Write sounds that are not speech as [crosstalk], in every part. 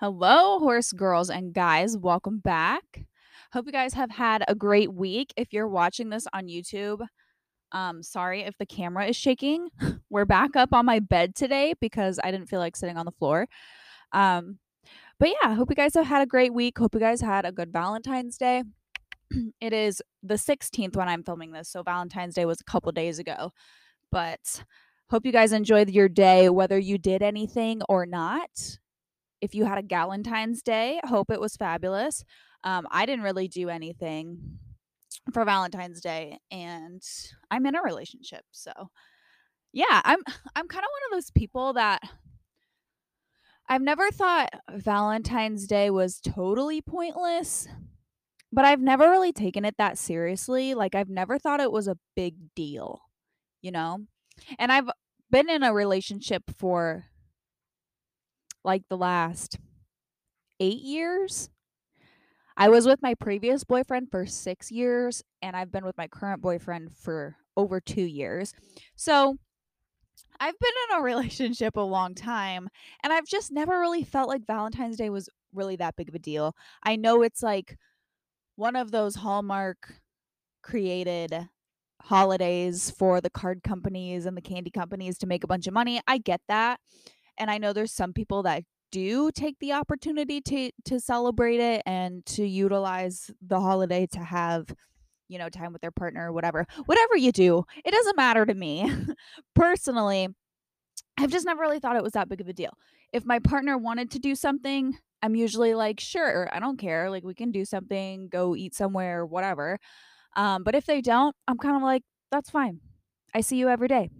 Hello, horse girls and guys. Welcome back. Hope you guys have had a great week. If you're watching this on YouTube, um, sorry if the camera is shaking. [laughs] We're back up on my bed today because I didn't feel like sitting on the floor. Um, but yeah, hope you guys have had a great week. Hope you guys had a good Valentine's Day. [clears throat] it is the 16th when I'm filming this, so Valentine's Day was a couple days ago. But hope you guys enjoyed your day, whether you did anything or not if you had a Galentine's Day, hope it was fabulous. Um, I didn't really do anything for Valentine's Day, and I'm in a relationship, so yeah, I'm I'm kind of one of those people that I've never thought Valentine's Day was totally pointless, but I've never really taken it that seriously. Like I've never thought it was a big deal, you know? And I've been in a relationship for like the last eight years. I was with my previous boyfriend for six years, and I've been with my current boyfriend for over two years. So I've been in a [laughs] relationship a long time, and I've just never really felt like Valentine's Day was really that big of a deal. I know it's like one of those Hallmark created holidays for the card companies and the candy companies to make a bunch of money. I get that and I know there's some people that do take the opportunity to to celebrate it and to utilize the holiday to have you know time with their partner or whatever whatever you do it doesn't matter to me. [laughs] Personally i've just never really thought it was that big of a deal. If my partner wanted to do something i'm usually like sure i don't care like we can do something go eat somewhere whatever. Um, but if they don't i'm kind of like that's fine. I see you every day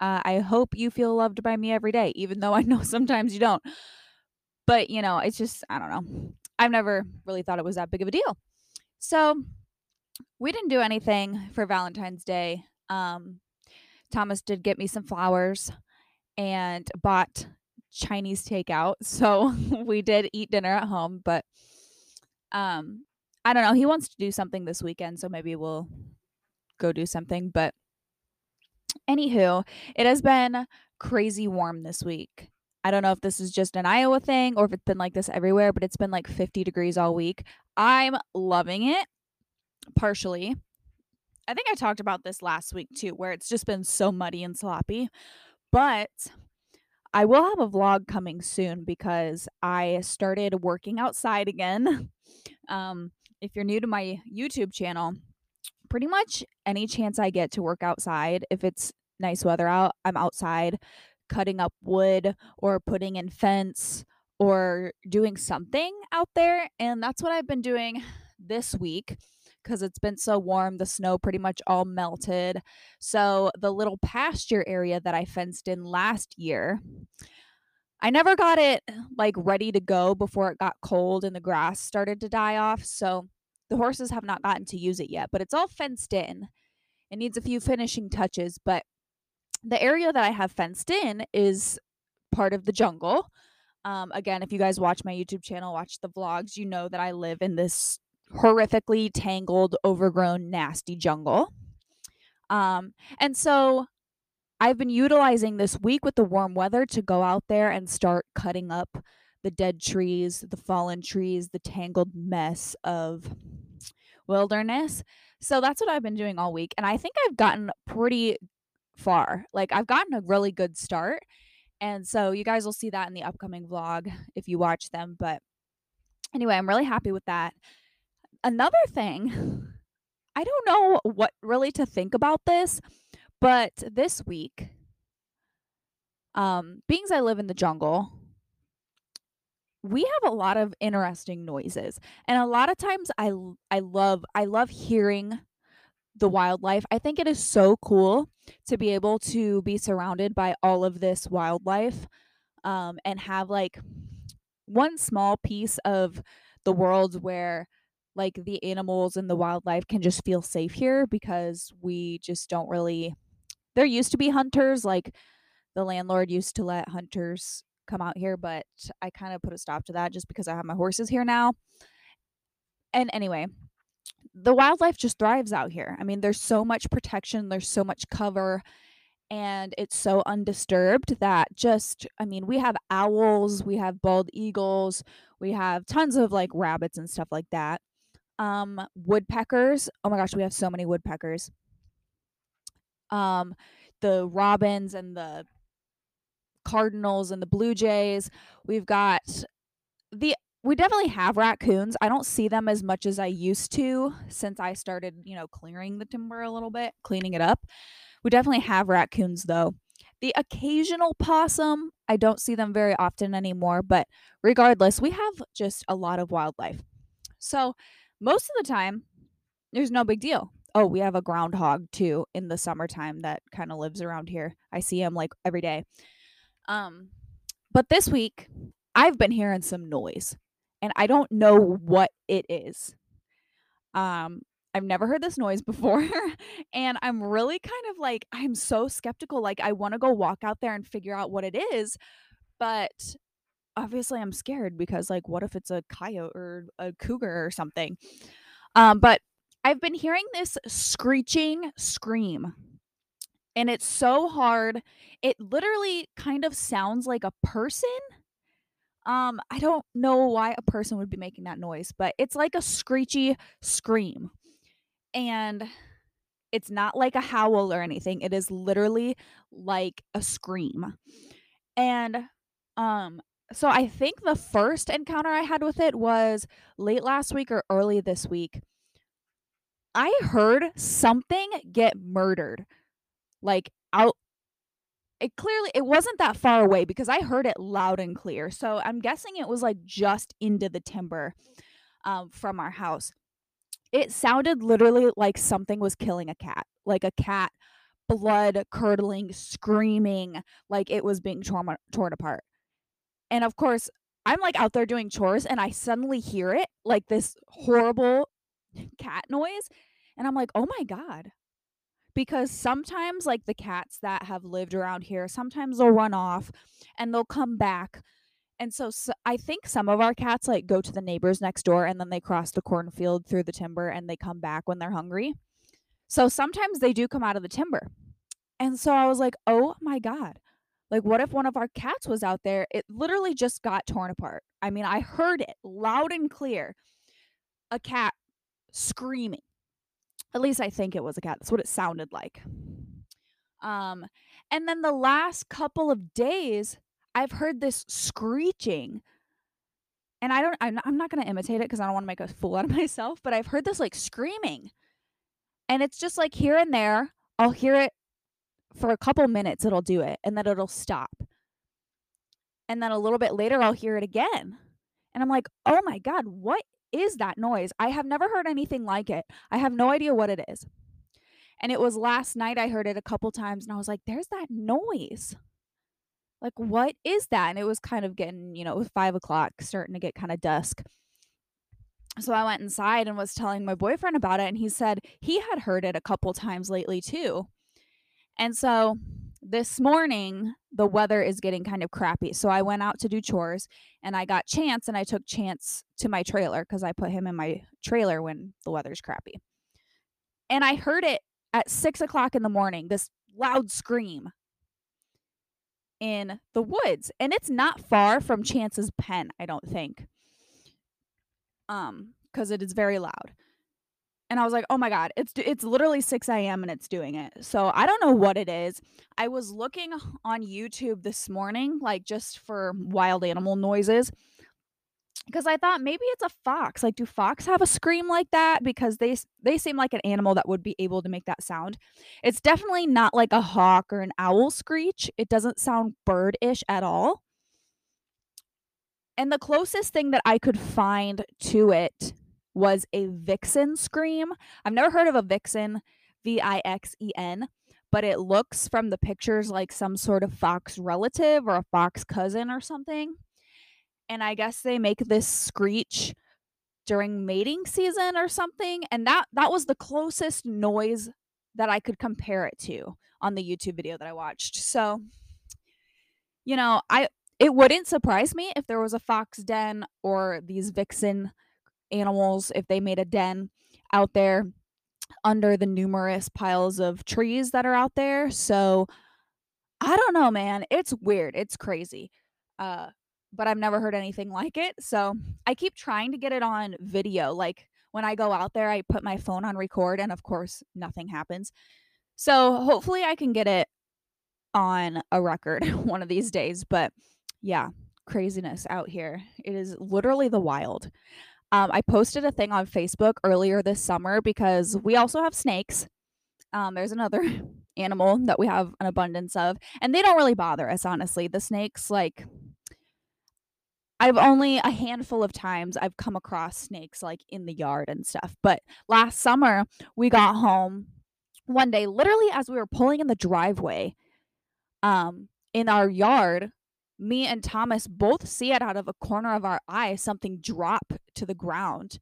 uh, I hope you feel loved by me every day, even though I know [laughs] sometimes you don't. But, you know, it's just, I don't know. I've never really thought it was that big of a deal. So we didn't do anything for Valentine's Day. Um, Thomas did get me some flowers and bought Chinese takeout. [laughs] So we did eat dinner at home, but um I don't know. He wants to do something this weekend, so maybe we'll go do something, but Anywho, it has been crazy warm this week. I don't know if this is just an Iowa thing or if it's been like this everywhere, but it's been like 50 degrees all week. I'm loving it partially. I think I talked about this last week too, where it's just been so muddy and sloppy. But I will have a vlog coming soon because I started working outside again. [laughs] Um, if you're new to my YouTube channel, pretty much any chance I get to work outside, if it's nice weather out, I'm outside cutting up wood or putting in fence or doing something out there. And that's what I've been doing this week because it's been so warm. The snow pretty much all melted. So the little pasture area that I fenced in last year, I never got it like ready to go before it got cold and the grass started to die off. So the horses have not gotten to use it yet, but it's all fenced in. It needs a few finishing touches, but the area that I have fenced in is part of the jungle. Um, again, if you guys watch my YouTube channel, watch the vlogs, you know that I live in this horrifically tangled, overgrown, nasty jungle. Um, and so I've been utilizing this week with the warm weather to go out there and start cutting up the dead trees, the fallen trees, the tangled mess of wilderness. So that's what I've been doing all week. And I think I've gotten pretty far. Like I've gotten a really good start. And so you guys will see that in the upcoming vlog if you watch them. But anyway, I'm really happy with that. Another thing, I don't know what really to think about this, but this week, um, being as I live in the jungle, we have a lot of interesting noises and a lot of times i i love i love hearing the wildlife i think it is so cool to be able to be surrounded by all of this wildlife um, and have like one small piece of the world where like the animals and the wildlife can just feel safe here because we just don't really there used to be hunters like the landlord used to let hunters come out here, but I kind of put a stop to that just because I have my horses here now. And anyway, the wildlife just thrives out here. I mean, there's so much protection, there's so much cover, and it's so undisturbed that just I mean, we have owls, we have bald eagles, we have tons of like rabbits and stuff like that. Um woodpeckers. Oh my gosh, we have so many woodpeckers. Um the robins and the cardinals and the blue jays. We've got the we definitely have raccoons. I don't see them as much as I used to since I started, you know, clearing the timber a little bit, cleaning it up. We definitely have raccoons though. The occasional possum, I don't see them very often anymore, but regardless, we have just a lot of wildlife. So, most of the time, there's no big deal. Oh, we have a groundhog too in the summertime that kind of lives around here. I see him like every day. Um, but this week, I've been hearing some noise and I don't know what it is. Um, I've never heard this noise [laughs] before. and I'm really kind of like, I'm so skeptical. Like, I want to go walk out there and figure out what it is. But obviously, I'm scared because, like, what if it's a coyote or a cougar or something? Um, but I've been hearing this screeching scream. And it's so hard. It literally kind of sounds like a person um, I don't know why a person would be making that noise, but it's like a screechy scream. And it's not like a howl or anything. It is literally like a scream. And um so I think the first encounter I had with it was late last week or early this week. I heard something get murdered like out it clearly it wasn't that far away because I heard it loud and clear. So I'm guessing it was like just into the timber um, from our house. It sounded literally like something was killing a cat, like a cat, blood curdling, screaming, like it was being torn torn apart. And of course, I'm like out there doing chores, and I suddenly hear it, like this horrible cat noise, and I'm like, oh my god, because sometimes like the cats that have lived around here sometimes they'll run off and they'll come back. And so, so, i think some of our cats like go to the neighbors next door and then they cross the cornfield through the timber and they come back when they're hungry. So sometimes they do come out of the timber. And so i was like oh my god. Like what if one of our cats was out there? It literally just got torn apart. I mean i heard it loud and clear. A cat screaming at least I think it was a cat. That's what it sounded like. Um, and then the last couple of days, I've heard this screeching. And I don't, I'm, I'm not going to imitate it because I don't want to make a fool out of [laughs] myself, but I've heard this like screaming. And it's just like here and there, I'll hear it for a couple minutes, it'll do it, and then it'll stop. And then a little bit later, I'll hear it again. And I'm like, oh my God, what is that noise? I have never heard anything like it. I have no idea what it is. And it was last night I heard it a couple times and I was like, there's that noise. Like, what is that? And it was kind of getting, you know, it was five o'clock, starting to get kind of dusk. So I went inside and was telling my boyfriend about it. And he said he had heard it a couple times lately too. And so this morning the weather is getting kind of crappy. So I went out to do chores and I got Chance and I took Chance to my trailer because I put him in my trailer when the weather's crappy. And I heard it at six o'clock in the morning, this loud scream in the woods. And it's not far from Chance's pen, I don't think. Um, because it is very loud and I was like, "Oh my god, it's it's literally 6 a.m. and it's doing it." So I don't know what it is. I was looking on YouTube this morning, like just for wild animal noises, because I thought maybe it's a fox. Like, do fox have a scream like that? Because they they seem like an animal that would be able to make that sound. It's definitely not like a hawk or an owl screech. It doesn't sound birdish at all. And the closest thing that I could find to it was a vixen scream. I've never heard of a vixen, V I X E N, but it looks from the pictures like some sort of fox relative or a fox cousin or something. And I guess they make this screech during mating season or something and that that was the closest noise that I could compare it to on the YouTube video that I watched. So you know, I it wouldn't surprise me if there was a fox den or these vixen animals if they made a den out there under the numerous piles of trees that are out there. So I don't know, man. It's weird. It's crazy. Uh, but I've never heard anything like it. So I keep trying to get it on video. Like when I go out there, I put my phone on record, and of course, nothing happens. So hopefully, I can get it on a record [laughs] one of these days. But yeah, craziness out here. It is literally the wild. Um, I posted a thing on Facebook earlier this summer because we also have snakes. Um, there's another [laughs] animal that we have an abundance of, and they don't really bother us, honestly. The snakes, like, I've only a handful of times I've come across snakes like in the yard and stuff. But last summer, we got home one day, literally as we were pulling in the driveway, um, in our yard, me and Thomas both see it out of a corner of our eye, something drop to the ground.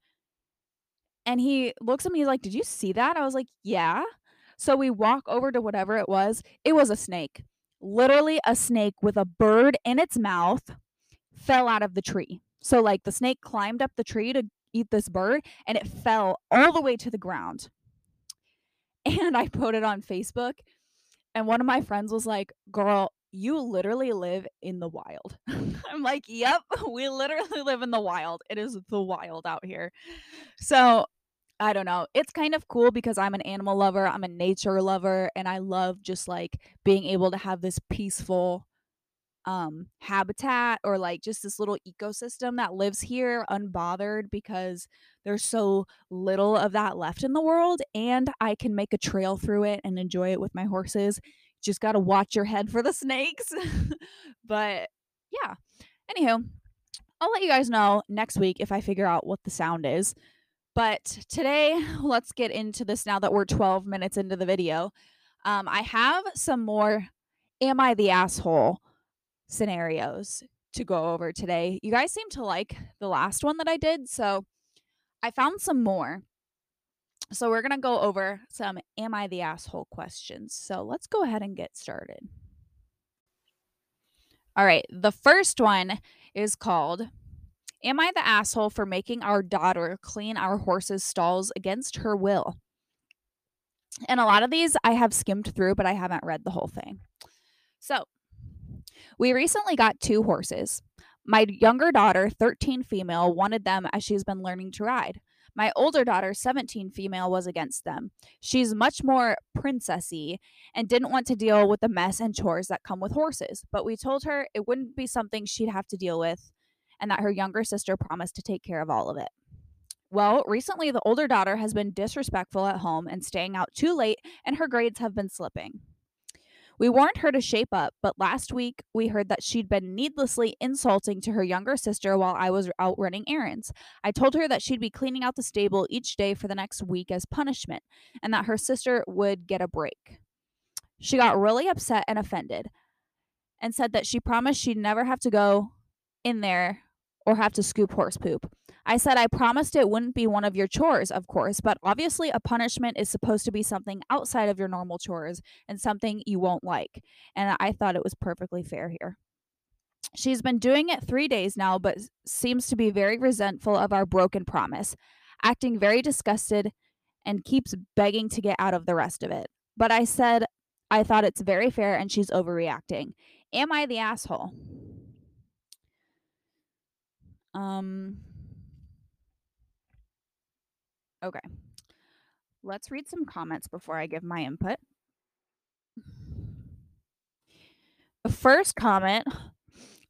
And he looks at me, he's like, Did you see that? I was like, Yeah. So we walk over to whatever it was. It was a snake. Literally a snake with a bird in its mouth fell out of the tree. So like the snake climbed up the tree to eat this bird and it fell all the way to the ground. [laughs] And I put it on Facebook and one of my friends was like, "Girl, you literally live in the wild." [laughs] I'm like, "Yep, [laughs] we literally live in the wild. It is the wild out here." So, I don't know. It's kind of cool because I'm an animal lover, I'm a nature lover, and I love just like being able to have this peaceful um habitat or like just this little ecosystem that lives here unbothered because there's so little of that left in the world and I can make a trail through it and enjoy it with my horses. Just got to watch your head for the snakes. [laughs] but yeah. Anywho, I'll let you guys know next week if I figure out what the sound is. But today, [laughs] let's get into this now that we're 12 minutes into the video. Um, I have some more Am I the Asshole scenarios to go over today. You guys seem to like the last one that I did, so I found some more. So we're going to go over some am I the asshole questions. So let's go ahead and get started. All right, the first one is called Am I the asshole for making our daughter clean our horse's stalls against her will? And a lot of these I have skimmed through, but I haven't read the whole thing. So, we recently got two horses. My younger daughter, 13 female, wanted them as she's been learning to ride. My older daughter, 17 female, was against them. She's much more princessy and didn't want to deal with the mess and chores that come with horses, but we told her it wouldn't be something she'd have to deal with and that her younger sister promised to take care of all of it. Well, recently the older daughter has been disrespectful at home and staying out too late, and her grades have been slipping. We warned her to shape up, but last week we heard that she'd been needlessly insulting to her younger sister while I was out running errands. I told her that she'd be cleaning out the stable each day for the next week as punishment, and that her sister would get a break. She got really upset and offended and said that she promised she'd never have to go in there or have to scoop horse poop. I said I promised it wouldn't be one of your chores, of course, but obviously a punishment is supposed to be something outside of your normal chores and something you won't like. And I thought it was perfectly fair here. She's been doing it three days now, but seems to be very resentful of our broken promise, acting very disgusted and keeps begging to get out of the rest of it. But I said I thought it's very fair and she's overreacting. Am I the asshole? Um Okay. Let's read some comments before I give my input. The First comment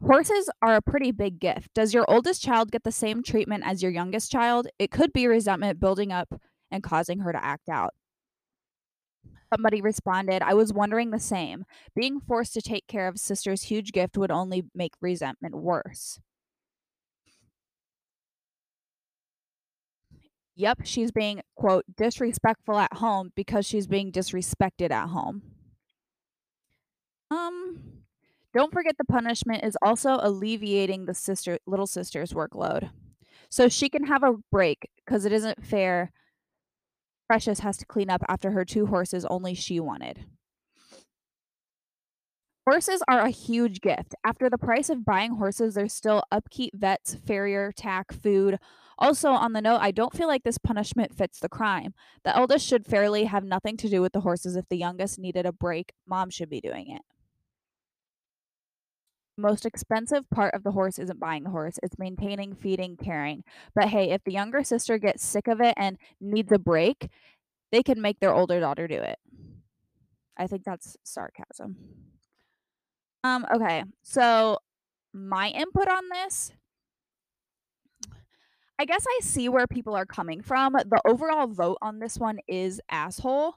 Horses are a pretty big gift. Does your oldest child get the same treatment as your youngest child? It could be resentment building up and causing her to act out. Somebody responded, I was wondering the same. Being forced to take care of sister's huge gift would only make resentment worse. Yep, she's being, quote, disrespectful at home because she's being disrespected at home. Um, don't forget the punishment is also alleviating the sister little sister's workload. So she can have a break because it isn't fair. Precious has to clean up after her two horses only she wanted. Horses are a huge gift. After the price of buying horses, there's still upkeep, vets, farrier, tack, food, also, on the note, I don't feel like this punishment fits the crime. The eldest should fairly have nothing to do with the horses. If the youngest needed a break, mom should be doing it. most expensive part of the horse isn't buying the horse, it's maintaining, feeding, caring. But hey, if the younger sister gets sick of it and needs a break, they can make their older daughter do it. I think that's sarcasm. Um, okay. So my input on this I guess I see where people are coming from. The overall vote on this one is asshole.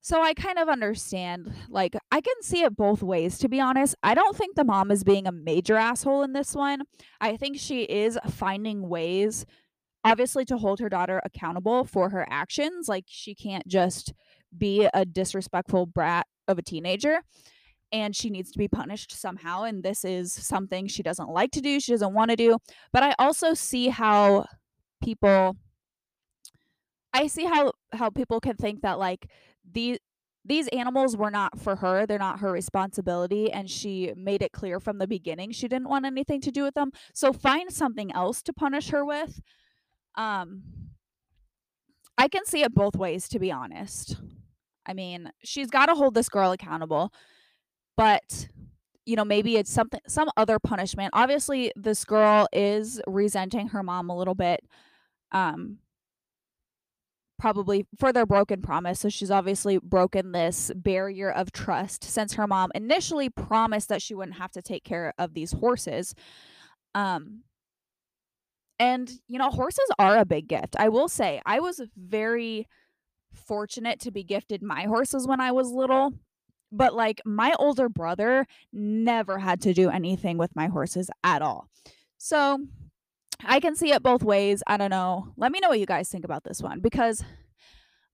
So I kind of understand. Like, I can see it both ways, to be honest. I don't think the mom is being a major asshole in this one. I think she is finding ways, obviously, to hold her daughter accountable for her actions. Like, she can't just be a disrespectful brat of a teenager and she needs to be punished somehow. And this is something she doesn't like to do, she doesn't want to do. But I also see how people. I see how how people can think that like these these animals were not for her they're not her responsibility and she made it clear from the beginning she didn't want anything to do with them so find something else to punish her with um i can see it both ways to be honest i mean she's got to hold this girl accountable but you know maybe it's something some other punishment obviously this girl is resenting her mom a little bit um probably for their broken promise. So she's obviously broken this barrier of trust since her mom initially promised that she wouldn't have to take care of these horses. Um and you know, horses are a big gift. I will say I was very fortunate to be gifted my horses when I was little. But like my older brother never had to do anything with my horses at all. So I can see it both ways. I don't know. Let me know what you guys think about this one because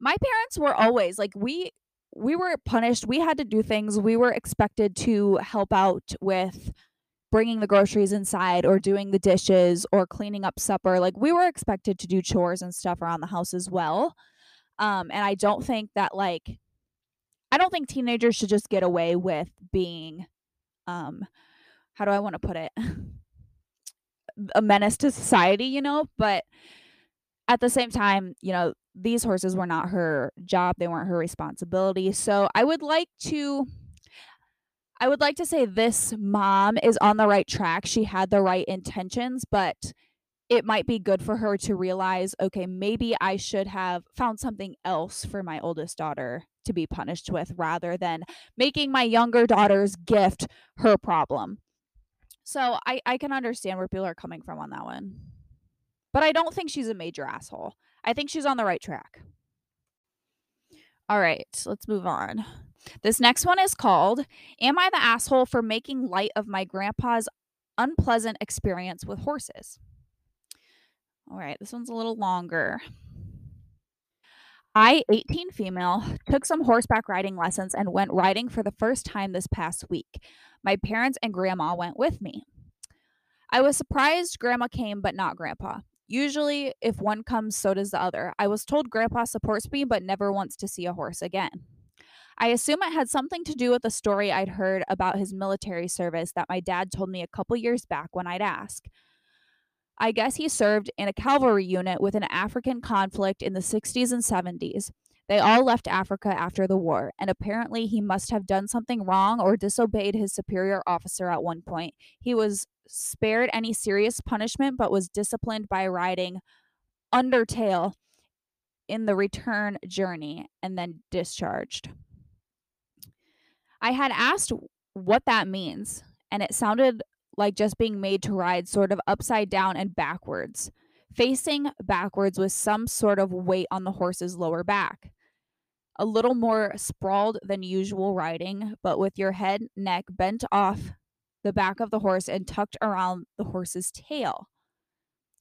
my parents were always like we we were punished. We had to do things. We were expected to help out with bringing the groceries inside or doing the dishes or cleaning up supper. Like we were expected to do chores and stuff around the house as well. Um and I don't think that like I don't think teenagers should just get away with being um how do I want to put it? [laughs] a menace to society, you know, but at the same time, you know, these horses were not her job, they weren't her responsibility. So I would like to I would like to say this mom is on the right track. She had the right intentions, but it might be good for her to realize okay, maybe I should have found something else for my oldest daughter to be punished with rather than making my younger daughter's gift her problem. So I, I can understand where people are coming from on that one. But I don't think she's a major asshole. I think she's on the right track. All right, let's move on. This next one is called Am I the Asshole for Making Light of My Grandpa's Unpleasant Experience with Horses? All right, this one's a little longer. I, 18 female, took some horseback riding lessons and went riding for the first time this past week. My parents and grandma went with me. I was surprised grandma came, but not grandpa. Usually, if one comes, so does the other. I was told grandpa supports me, but never wants to see a horse again. I assume it had something to do with a story I'd heard about his military service that my dad told me a couple years back when I'd ask. I guess he served in a cavalry unit with an African conflict in the 60s and 70s. They all left Africa after the war, and apparently he must have done something wrong or disobeyed his superior officer at one point. He was spared any serious punishment but was disciplined by riding undertail in the return journey and then discharged. I had asked what that means, and it sounded like just being made to ride sort of upside down and backwards, facing backwards with some sort of weight on the horse's lower back. A little more sprawled than usual riding, but with your head, neck bent off the back of the horse and tucked around the horse's tail.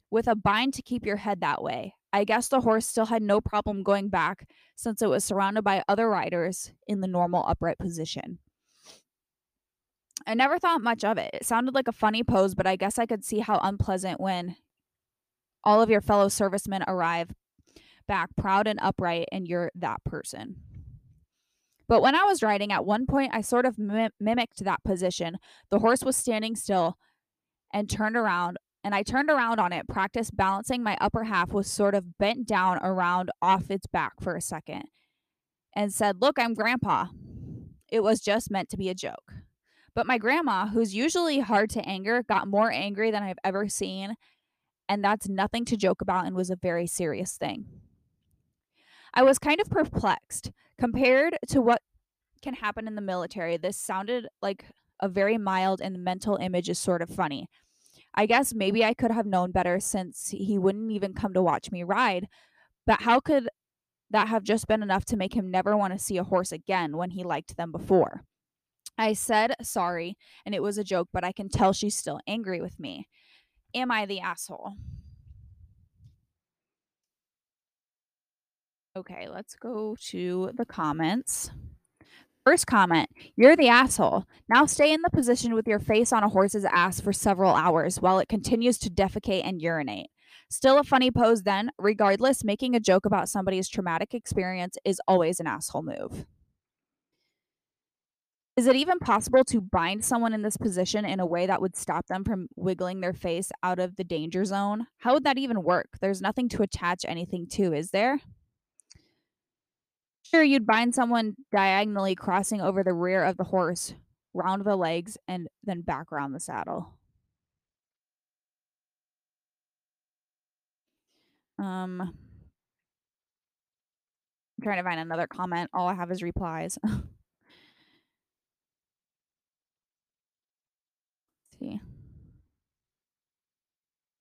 With a bind to keep your head that way. I guess the horse still had no problem going back since it was surrounded by other riders in the normal upright position. I never thought much of it. It sounded like a funny pose, but I guess I could see how unpleasant when all of your fellow servicemen arrive back proud and upright and you're that person. But when I was riding, at one point, I sort of mim- mimicked that position. The horse was standing still and turned around, and I turned around on it, practiced balancing. My upper half was sort of bent down around off its back for a second, and said, Look, I'm grandpa. It was just meant to be a joke. But my grandma, who's usually hard to anger, got more angry than I've ever seen. And that's nothing to joke about and was a very serious thing. I was kind of perplexed. Compared to what can happen in the military, this sounded like a very mild and mental image is sort of funny. I guess maybe I could have known better since he wouldn't even come to watch me ride. But how could that have just been enough to make him never want to see a horse again when he liked them before? I said sorry, and it was a joke, but I can tell she's still angry with me. Am I the asshole? Okay, let's go to the comments. First comment You're the asshole. Now stay in the position with your face on a horse's ass for several hours while it continues to defecate and urinate. Still a funny pose then. Regardless, making a joke about somebody's traumatic experience is always an asshole move. Is it even possible to bind someone in this position in a way that would stop them from wiggling their face out of the danger zone? How would that even work? There's nothing to attach anything to, is there? Sure, you'd bind someone diagonally crossing over the rear of the horse, round the legs, and then back around the saddle. Um, I'm trying to find another comment. All I have is replies. [laughs] see.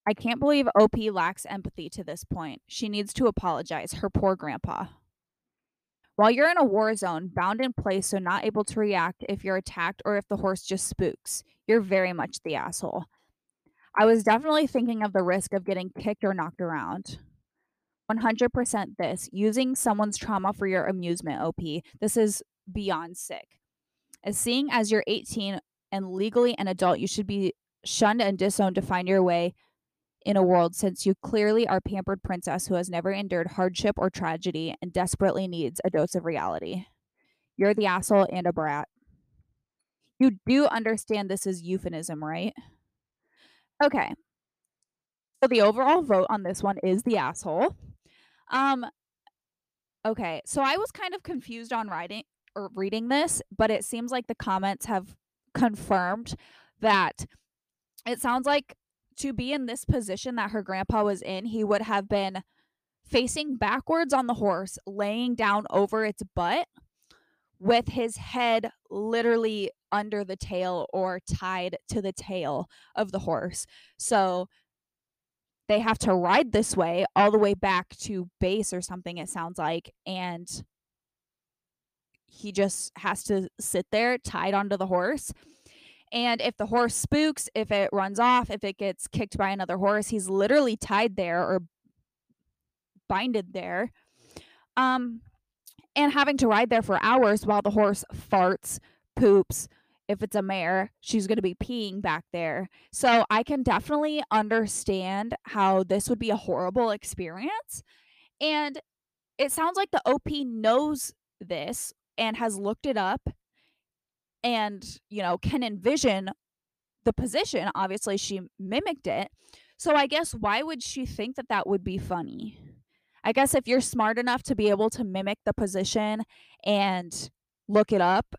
I can't believe OP lacks empathy to this point. She needs to apologize. Her poor grandpa. While you're in a war zone, bound in place so not able to react if you're attacked or if the horse just spooks, you're very much the asshole. I was definitely thinking of the risk of getting kicked or knocked around. 100% this, using someone's trauma for your amusement, OP. This is beyond sick. As seeing as you're 18 and legally an adult, you should be shunned and disowned to find your way in a world since you clearly are pampered princess who has never endured hardship or tragedy and desperately needs a dose of reality. You're the asshole and a brat. You do understand this is euphemism, right? Okay. So the overall vote on this one is the asshole. Um okay, so I was kind of confused on writing or reading this, but it seems like the comments have confirmed that it sounds like to be in this position that her grandpa was in, he would have been facing backwards on the horse, laying down over its butt with his head literally under the tail or tied to the tail of the horse. So they have to ride this way all the way back to base or something, it sounds like. And he just has to sit there tied onto the horse. And if the horse spooks, if it runs off, if it gets kicked by another horse, he's literally tied there or binded there. Um, and having to ride there for hours while the horse farts, poops. If it's a mare, she's going to be peeing back there. So I can definitely understand how this would be a horrible experience. And it sounds like the OP knows this and has looked it up and, you know, can envision the position. Obviously, she mimicked it. So I guess why would she think that that would be funny? I guess if you're smart enough to be able to mimic the position and look it up,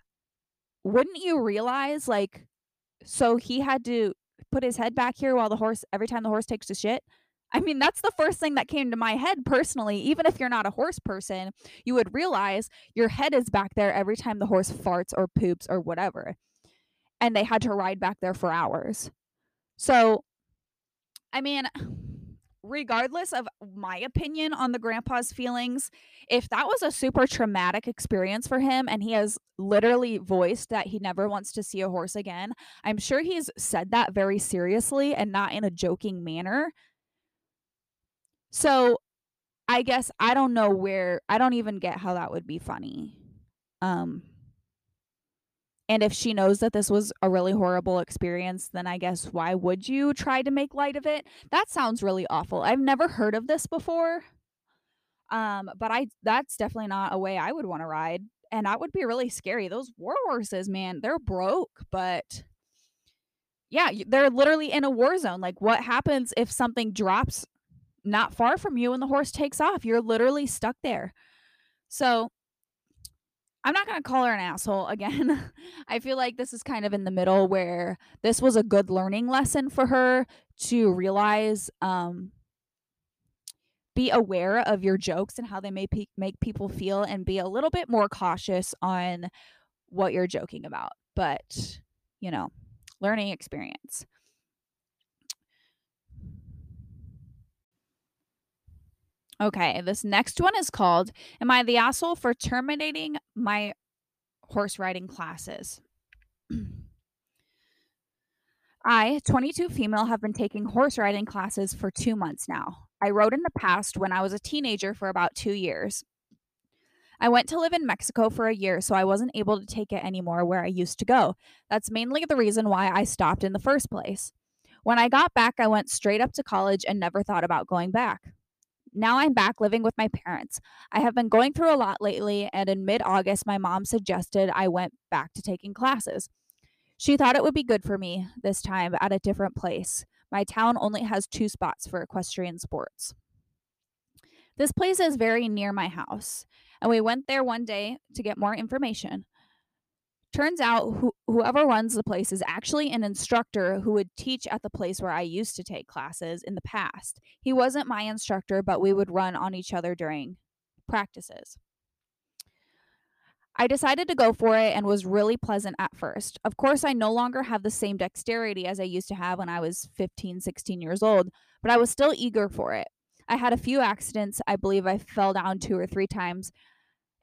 wouldn't you realize like so he had to put his head back here while the horse every time the horse takes a shit? I mean, that's the first thing that came to my head personally. Even if you're not a horse person, you would realize your head is back there every time the horse farts or poops or whatever. And they had to ride back there for hours. So, I mean, regardless of my opinion on the grandpa's feelings, if that was a super traumatic experience for him and he has literally voiced that he never wants to see a horse again, I'm sure he's said that very seriously and not in a joking manner so I guess I don't know where I don't even get how that would be funny. Um and if she knows that this was a really horrible experience, then I guess why would you try to make light of it? That sounds really awful. I've never heard of this before. Um but I that's definitely not a way I would want to ride and that would be really scary. Those war horses, man, they're broke, but yeah, they're literally in a war zone. Like what happens if something drops not far from you and the horse takes off. You're literally stuck there. So I'm not going to call her an asshole again. [laughs] I feel like this is kind of in the middle where this was a good learning lesson for her to realize um be aware of your jokes and how they may pe- make people feel and be a little bit more cautious on what you're joking about. But, you know, learning experience. Okay, this next one is called Am I the Asshole for Terminating My Horse Riding Classes? [clears throat] I, 22 female, have been taking horse riding classes for two months now. I rode in the past when I was a teenager for about two years. I went to live in Mexico for a year, so I wasn't able to take it anymore where I used to go. That's mainly the reason why I stopped in the first place. When I got back, I went straight up to college and never thought about going back. Now I'm back living with my parents. I have been going through a lot lately, and in mid August, my mom suggested I went back to taking classes. She thought it would be good for me this time at a different place. My town only has two spots for equestrian sports. This place is very near my house, and we went there one day to get more information. Turns out who, whoever runs the place is actually an instructor who would teach at the place where I used to take classes in the past. He wasn't my instructor, but we would run on each other during practices. I decided to go for it and was really pleasant at first. Of course, I no longer have the same dexterity as I used to have when I was 15, 16 years old, but I was still eager for it. I had a few accidents. I believe I fell down two or three times,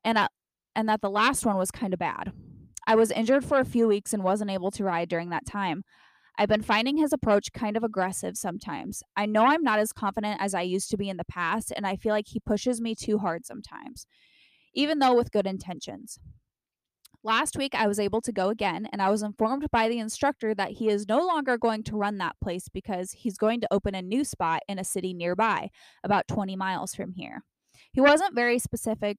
and, I, and that the last one was kind of bad. I was injured for a few weeks and wasn't able to ride during that time. I've been finding his approach kind of aggressive sometimes. I know I'm not as confident as I used to be in the past, and I feel like he pushes me too hard sometimes, even though with good intentions. Last week, I was able to go again, and I was informed by the instructor that he is no longer going to run that place because he's going to open a new spot in a city nearby, about 20 miles from here. He wasn't very specific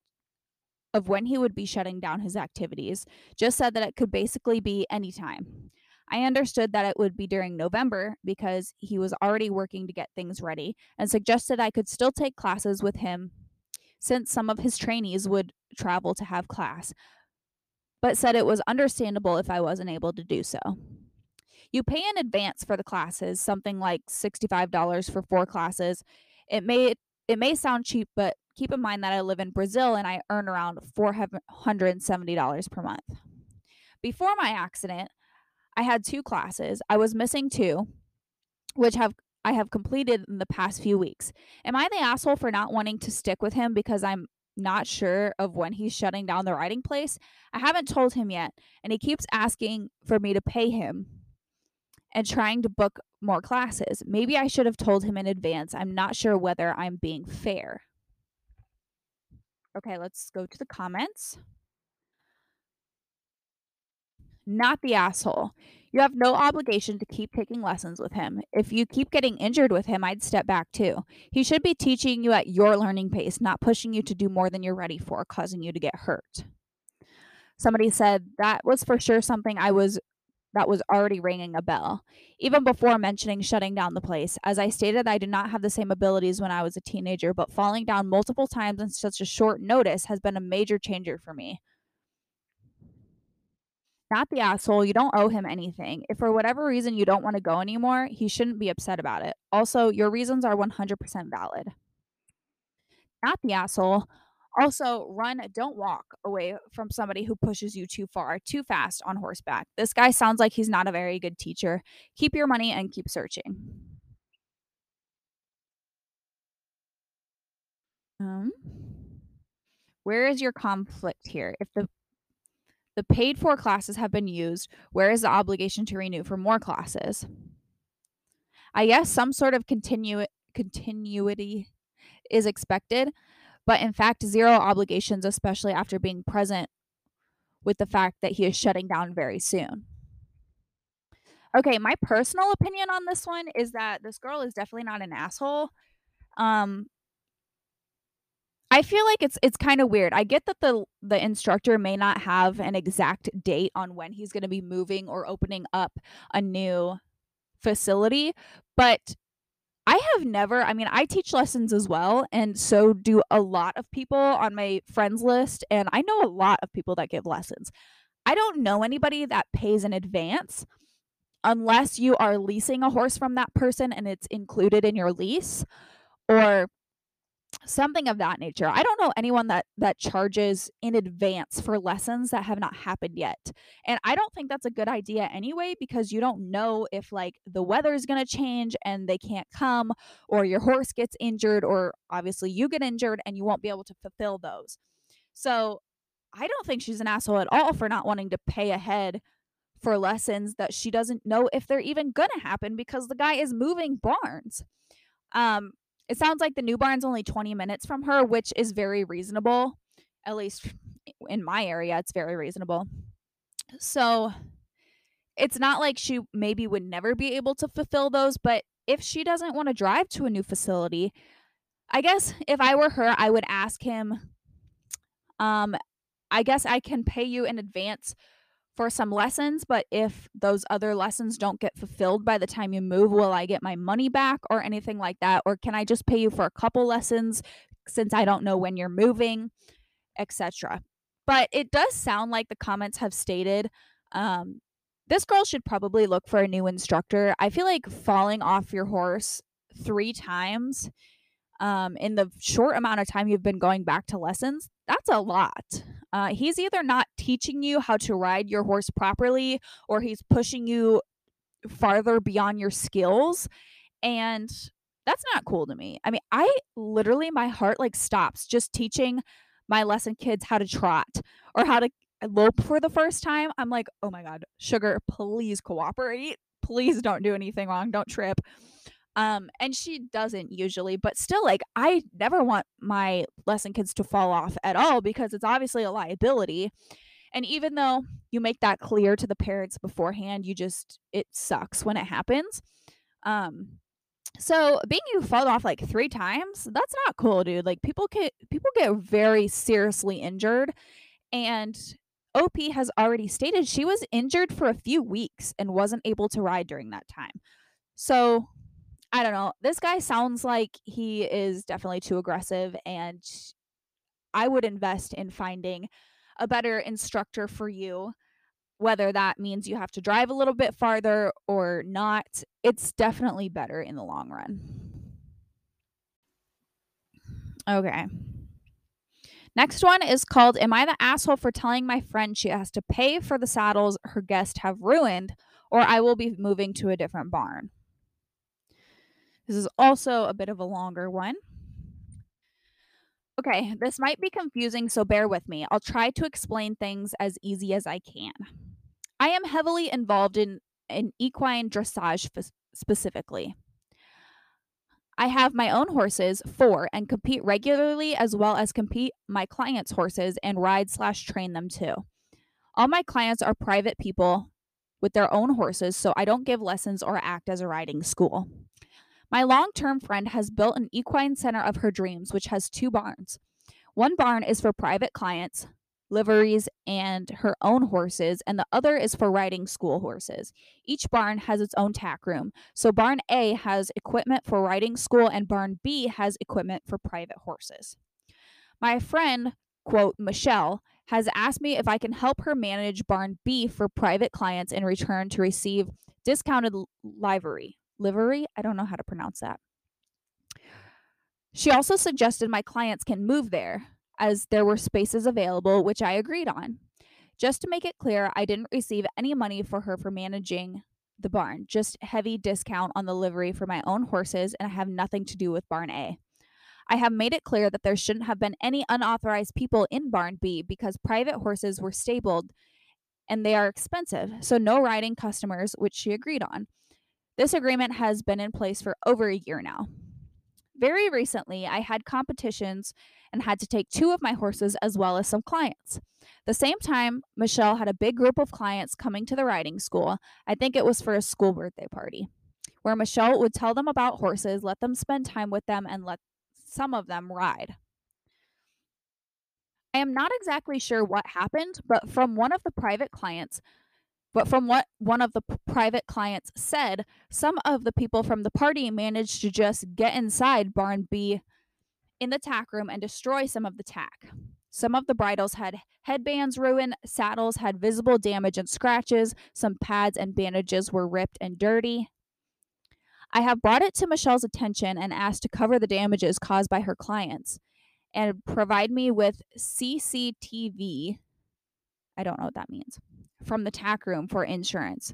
of when he would be shutting down his activities, just said that it could basically be any time. I understood that it would be during November because he was already working to get things ready and suggested I could still take classes with him since some of his trainees would travel to have class, but said it was understandable if I wasn't able to do so. You pay in advance for the classes, something like $65 for four classes. It may it may sound cheap, but keep in mind that I live in Brazil and I earn around $470 per month. Before my accident, I had two classes. I was missing two, which have I have completed in the past few weeks. Am I the asshole for not wanting to stick with him because I'm not sure of when he's shutting down the riding place? I haven't told him yet, and he keeps asking for me to pay him and trying to book more classes. Maybe I should have told him in advance. I'm not sure whether I'm being fair. Okay, let's go to the comments. Not the asshole. You have no obligation to keep taking lessons with him. If you keep getting injured with him, I'd step back too. He should be teaching you at your learning pace, not pushing you to do more than you're ready for, causing you to get hurt. Somebody said that was for sure something I was that was already ringing a bell, even before mentioning shutting down the place. As I stated, I did not have the same abilities when I was a teenager, but falling down multiple times in such a short notice has been a major changer for me. Not the asshole, you don't owe him anything. If for whatever reason you don't want to go anymore, he shouldn't be upset about it. Also, your reasons are 100% valid. Not the asshole, also, run, don't walk away from somebody who pushes you too far, too fast on horseback. This guy sounds like he's not a very good teacher. Keep your money and keep searching. Um, where is your conflict here? If the the paid for classes have been used, where is the obligation to renew for more classes? I guess some sort of continu- continuity is expected, but in fact, zero obligations, especially after being present with the fact that he is shutting down very soon. Okay, my personal opinion on this one is that this girl is definitely not an asshole. Um I feel like it's it's kind of weird. I get that the the instructor may not have an exact date on when he's going to be moving or opening up a new facility, but I have never, I mean, I teach lessons as well, and so do a lot of people on my friends list, and I know a lot of people that give lessons. I don't know anybody that pays in advance unless you are leasing a horse from that person and it's included in your lease or something of that nature. I don't know anyone that that charges in advance for lessons that have not happened yet. And I don't think that's a good idea anyway because you don't know if like the weather is going to change and they can't come or your horse gets injured or obviously you get injured and you won't be able to fulfill those. So, I don't think she's an asshole at all for not wanting to pay ahead for lessons that she doesn't know if they're even going to happen because the guy is moving barns. Um it sounds like the new barn's only 20 minutes from her, which is very reasonable. At least in my area, it's very reasonable. So it's not like she maybe would never be able to fulfill those, but if she doesn't want to drive to a new facility, I guess if I were her, I would ask him, um, I guess I can pay you in advance for some lessons, but if those other lessons don't get fulfilled by the time you move, will I get my money back or anything like that? Or can I just pay you for a couple lessons since I don't know when you're moving, etc. But it does sound like the comments have stated um, this girl should probably look for a new instructor. I feel like falling off your horse three times um, in the short amount of time you've been going back to lessons, that's a lot. Uh, he's either not teaching you how to ride your horse properly or he's pushing you farther beyond your skills. And that's not cool to me. I mean, I literally, my heart like stops just teaching my lesson kids how to trot or how to lope for the first time. I'm like, oh my God, sugar, please cooperate. Please don't do anything wrong. Don't trip. Um, and she doesn't usually, but still, like, I never want my lesson kids to fall off at all because it's obviously a liability. And even though you make that clear to the parents beforehand, you just, it sucks when it happens. Um, so being you fall off like three times, that's not cool, dude. Like people get people get very seriously injured. And OP has already stated she was injured for a few weeks and wasn't able to ride during that time. So I don't know. This guy sounds like he is definitely too aggressive, and I would invest in finding a better instructor for you. Whether that means you have to drive a little bit farther or not, it's definitely better in the long run. Okay. Next one is called Am I the asshole for telling my friend she has to pay for the saddles her guests have ruined, or I will be moving to a different barn? This is also a bit of a longer one. Okay, this might be confusing, so bear with me. I'll try to explain things as easy as I can. I am heavily involved in, in equine dressage f- specifically. I have my own horses, four, and compete regularly as well as compete my clients' horses and ride slash train them too. All my clients are private people with their own horses, so I don't give lessons or act as a riding school. My long term friend has built an equine center of her dreams, which has two barns. One barn is for private clients, liveries, and her own horses, and the other is for riding school horses. Each barn has its own tack room. So, barn A has equipment for riding school, and barn B has equipment for private horses. My friend, quote, Michelle, has asked me if I can help her manage barn B for private clients in return to receive discounted livery livery. I don't know how to pronounce that. She also suggested my clients can move there as there were spaces available, which I agreed on. Just to make it clear, I didn't receive any money for her for managing the barn, just heavy discount on the livery for my own horses, and I have nothing to do with barn A. I have made it clear that there shouldn't have been any unauthorized people in barn B because private horses were stabled and they are expensive, so no riding customers, which she agreed on. This agreement has been in place for over a year now. Very recently, I had competitions and had to take two of my horses as well as some clients. The same time, Michelle had a big group of clients coming to the riding school. I think it was for a school birthday party, where Michelle would tell them about horses, let them spend time with them, and let some of them ride. I am not exactly sure what happened, but from one of the private clients, But from what one of the private clients said, some of the people from the party managed to just get inside Barn B in the tack room and destroy some of the tack. Some of the bridles had headbands ruined, saddles had visible damage and scratches, some pads and bandages were ripped and dirty. I have brought it to Michelle's attention and asked to cover the damages caused by her clients and provide me with CCTV. I don't know what that means. From the tack room for insurance.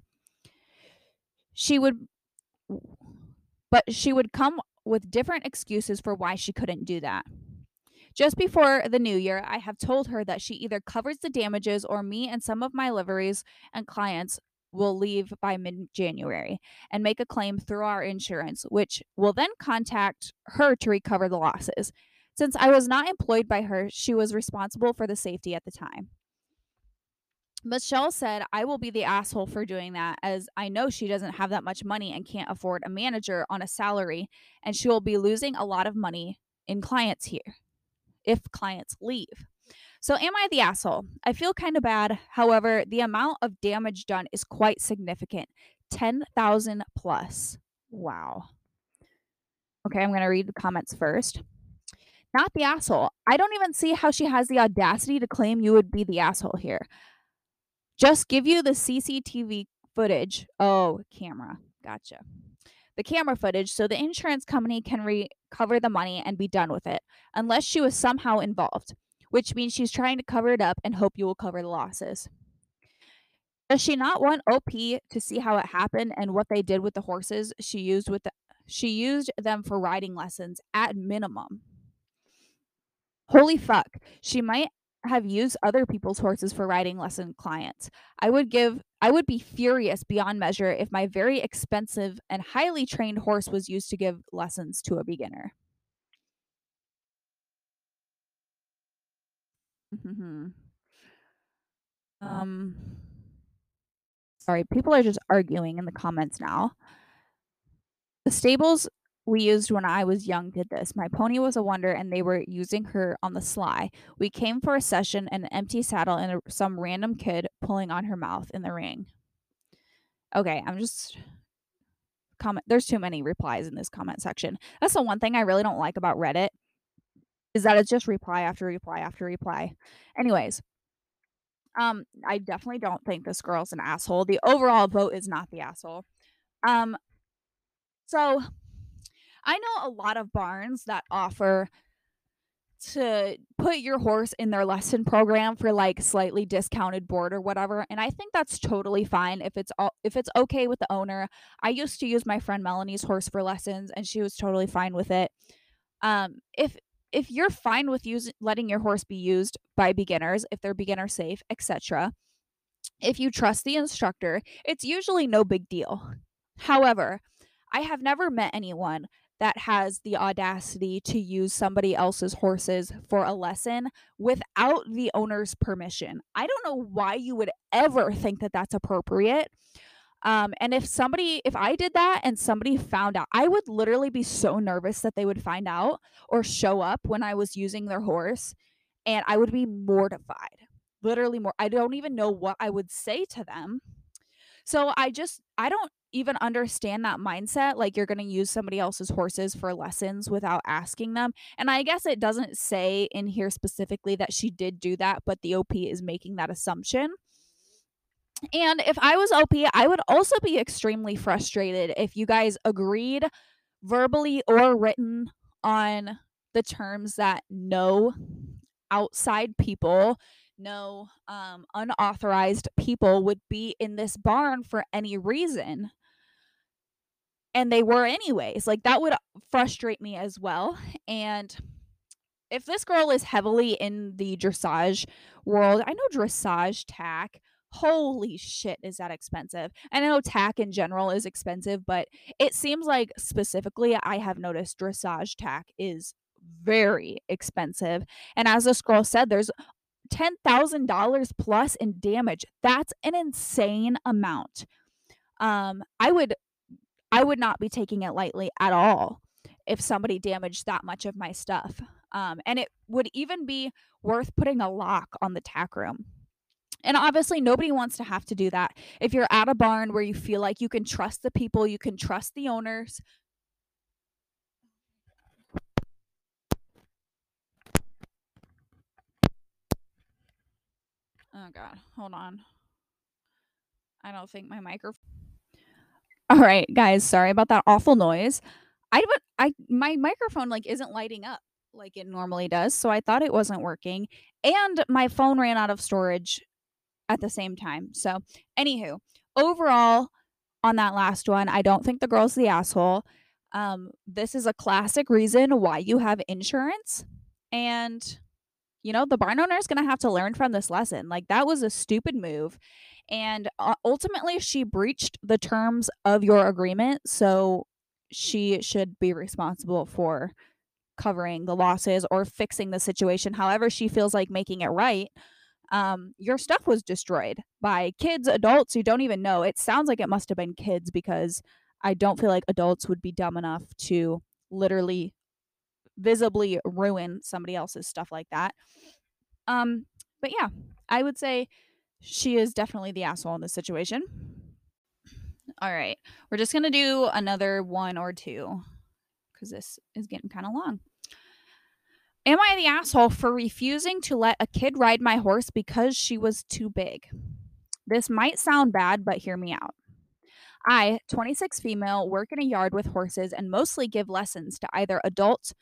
She would, but she would come with different excuses for why she couldn't do that. Just before the new year, I have told her that she either covers the damages or me and some of my liveries and clients will leave by mid January and make a claim through our insurance, which will then contact her to recover the losses. Since I was not employed by her, she was responsible for the safety at the time. Michelle said, I will be the asshole for doing that, as I know she doesn't have that much money and can't afford a manager on a salary, and she will be losing a lot of money in clients here if clients leave. So, am I the asshole? I feel kind of bad. However, the amount of damage done is quite significant 10,000 plus. Wow. Okay, I'm going to read the comments first. Not the asshole. I don't even see how she has the audacity to claim you would be the asshole here. Just give you the CCTV footage. Oh, camera. Gotcha. The camera footage so the insurance company can recover the money and be done with it, unless she was somehow involved, which means she's trying to cover it up and hope you will cover the losses. Does she not want OP to see how it happened and what they did with the horses she used with the, she used them for riding lessons at minimum? Holy fuck. She might have used other people's horses for riding lesson clients. I would give I would be furious beyond measure if my very expensive and highly trained horse was used to give lessons to a beginner. Mm-hmm. Um sorry, people are just arguing in the comments now. The stables we used when I was young did this. My pony was a wonder and they were using her on the sly. We came for a session an empty saddle and a, some random kid pulling on her mouth in the ring. Okay, I'm just comment there's too many replies in this comment section. That's the one thing I really don't like about Reddit is that it's just reply after reply after reply. Anyways, um I definitely don't think this girl's an asshole. The overall vote is not the asshole. Um so I know a lot of barns that offer to put your horse in their lesson program for like slightly discounted board or whatever and i think that's totally fine if it's all if it's okay with the owner. I used to use my friend melanie's horse for lessons and she was totally fine with it. Um if if you're fine with using letting your horse be used by beginners if they're beginner safe etc if you trust the instructor it's usually no big deal. However i have never met anyone that has the audacity to use somebody else's horses for a lesson without the owner's permission. I don't know why you would ever think that that's appropriate. Um, and if somebody, if I did that and somebody found out, I would literally be so nervous that they would find out or show up when I was using their horse, and I would be mortified. Literally, more. I don't even know what I would say to them. So I just, I don't even understand that mindset like you're going to use somebody else's horses for lessons without asking them and i guess it doesn't say in here specifically that she did do that but the op is making that assumption. And if i was op i would also be extremely frustrated if you guys agreed verbally or written on the terms that no outside people no um, unauthorized people would be in this barn for any reason and they were anyways like that would frustrate me as well and if this girl is heavily in the dressage world i know dressage tack holy shit is that expensive and i know tack in general is expensive but it seems like specifically i have noticed dressage tack is very expensive and as this girl said there's $10,000 plus in damage. That's an insane amount. Um i would I would not be taking it lightly at all if somebody damaged that much of my stuff. Um, and it would even be worth putting a lock on the tack room. And obviously, nobody wants to have to do that. If you're at a barn where you feel like you can trust the people, you can trust the owners. Oh, God. Hold on. I don't think my microphone. All right, guys. Sorry about that awful noise. I but I my microphone like isn't lighting up like it normally does, so I thought it wasn't working, and my phone ran out of storage at the same time. So, anywho, overall, on that last one, I don't think the girl's the asshole. Um, this is a classic reason why you have insurance, and you know the barn owner is going to have to learn from this lesson. Like that was a stupid move, and uh, ultimately she breached the terms of your agreement, so she should be responsible for covering the losses or fixing the situation however she feels like making it right um, your stuff was destroyed by kids adults who don't even know it sounds like it must have been kids because i don't feel like adults would be dumb enough to literally visibly ruin somebody else's stuff like that um but yeah i would say she is definitely the asshole in this situation all right. We're just to do another one or two because this is getting kind of long. Am I the asshole for refusing to let a kid ride my horse because she was too big? This might sound bad, but hear me out. I, 26 female, work in a yard with horses and mostly give lessons to either adults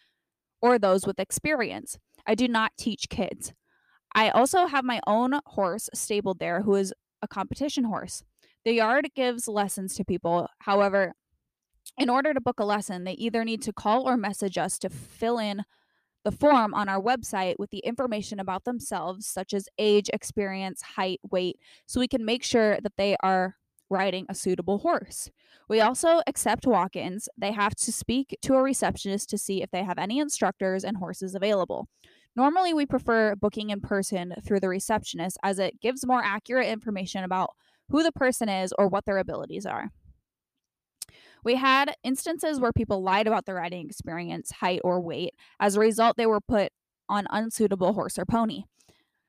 or those with experience. I do not teach kids. I also have my own horse stabled there who is a competition horse. The yard gives lessons to people. However, in order to book a lesson, they either need to call or message us to fill in the form on our website with the information about themselves, such as age, experience, height, weight, so we can make sure that they are riding a suitable horse. We also accept walk ins. They have to speak to a receptionist to see if they have any instructors and horses available. Normally, we prefer booking in person through the receptionist as it gives more accurate information about who the person is or what their abilities are. We had instances where people lied about their riding experience, height, or weight. As a result, they were put on unsuitable horse or pony.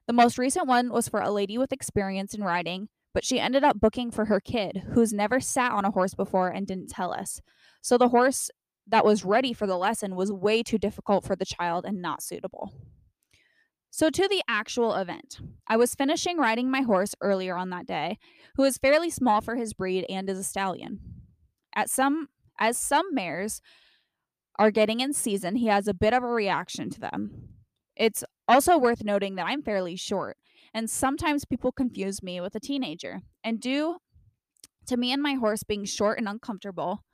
The most recent one was for a lady with experience in riding, but she ended up booking for her kid, who's never sat on a horse before and didn't tell us. So the horse that was ready for the lesson was way too difficult for the child and not suitable. So, to the actual event. I was finishing riding my horse earlier on that day, who is fairly small for his breed and is a stallion. At some as some mares are getting in season, he has a bit of a reaction to them. It's also worth noting that I'm fairly short, and sometimes people confuse me with a teenager. And due to me and my horse being short and uncomfortable,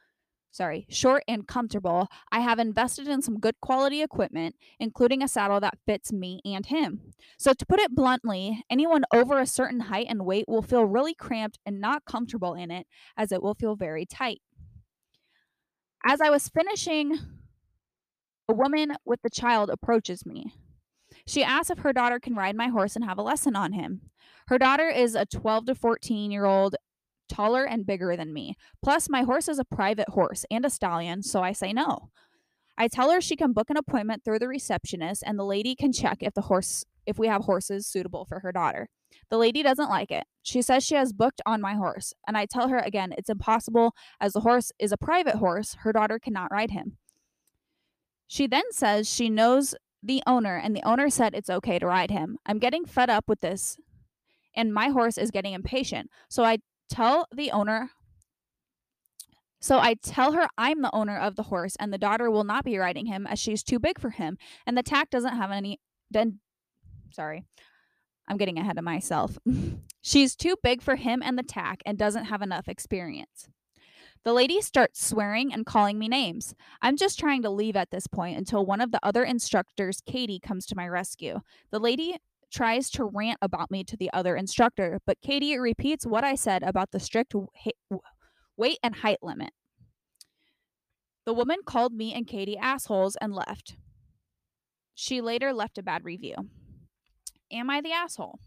sorry, short and comfortable, I have invested in some good quality equipment, including a saddle that fits me and him. So, to put it bluntly, anyone over a certain height and weight will feel really cramped and not comfortable in it, as it will feel very tight. As I was finishing, a woman with the child approaches me. She asks if her daughter can ride my horse and have a lesson on him. Her daughter is a 12 to 14 year old taller and bigger than me. Plus, my horse is a private horse and a stallion, so I say no. I tell her she can book an appointment through the receptionist and the lady can check if the horse if we have horses suitable for her daughter. The lady doesn't like it. She says she has booked on my horse, and I tell her again it's impossible as the horse is a private horse, her daughter cannot ride him. She then says she knows the owner and the owner said it's okay to ride him. I'm getting fed up with this and my horse is getting impatient. So I tell the owner so I tell her I'm the owner of the horse and the daughter will not be riding him as she's too big for him and the tack doesn't have any then sorry. I'm getting ahead of myself. [laughs] she's too big for him and the tack and doesn't have enough experience. The lady starts swearing and calling me names. I'm just trying to leave at this point until one of the other instructors, Katie, comes to my rescue. The lady tries to rant about me to the other instructor, but Katie repeats what I said about the strict weight and height limit. The woman called me and Katie assholes and left. She later left a bad review. Am I the asshole?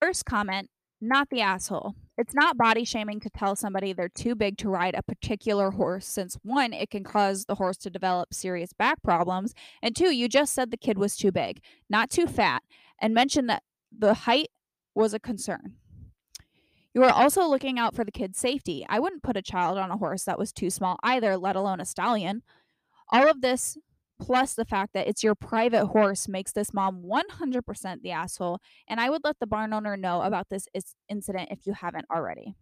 First comment, not the asshole. It's not body shaming to tell somebody they're too big to ride a particular horse, since one, it can cause the horse to develop serious back problems, and two, you just said the kid was too big, not too fat. and mentioned that the height was a concern. You are also looking out for the kid's safety. I wouldn't put a child on a horse that was too small either, let alone a stallion. All of this, plus the fact that it's your private horse, makes this mom 100% the asshole. And I would let the barn owner know about this incident if you haven't already.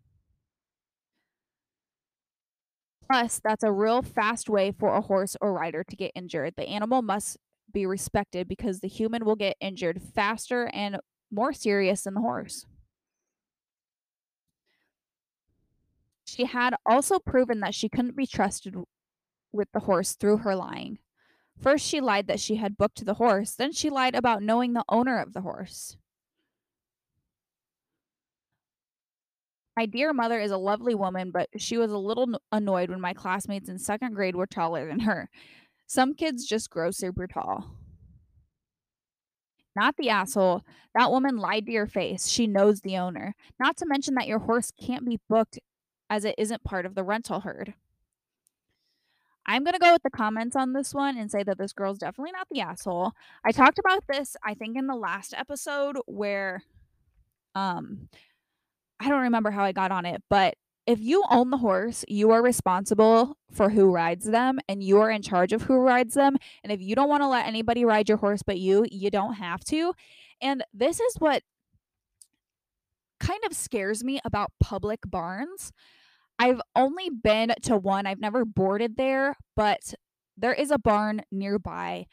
Plus, that's a real fast way for a horse or rider to get injured. The animal must be respected because the human will get injured faster and more serious than the horse. She had also proven that she couldn't be trusted with the horse through her lying. First, she lied that she had booked the horse, then, she lied about knowing the owner of the horse. My dear mother is a lovely woman, but she was a little annoyed when my classmates in second grade were taller than her. Some kids just grow super tall. Not the asshole. That woman lied to your face. She knows the owner. Not to mention that your horse can't be booked as it isn't part of the rental herd. I'm going to go with the comments on this one and say that this girl's definitely not the asshole. I talked about this I think in the last episode where um I don't remember how I got on it, but if you own the horse, you are responsible for who rides them and you are in charge of who rides them. And if you don't want to let anybody ride your horse but you, you don't have to. And this is what kind of scares me about public barns I've only been to one. I've never boarded there, but there is a barn nearby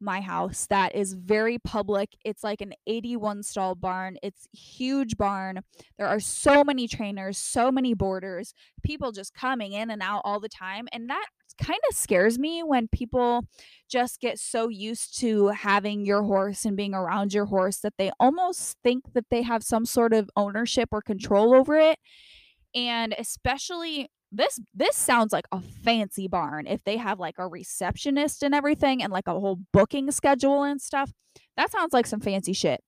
my house that is very public. It's like an 81 stall barn. It's huge barn. There are so many trainers, so many boarders, people just coming in and out all the time. And that kind of scares me when people just get so used to having your horse and being around your horse that they almost think that they have some sort of ownership or control over it and especially this this sounds like a fancy barn if they have like a receptionist and everything and like a whole booking schedule and stuff. That sounds like some fancy shit.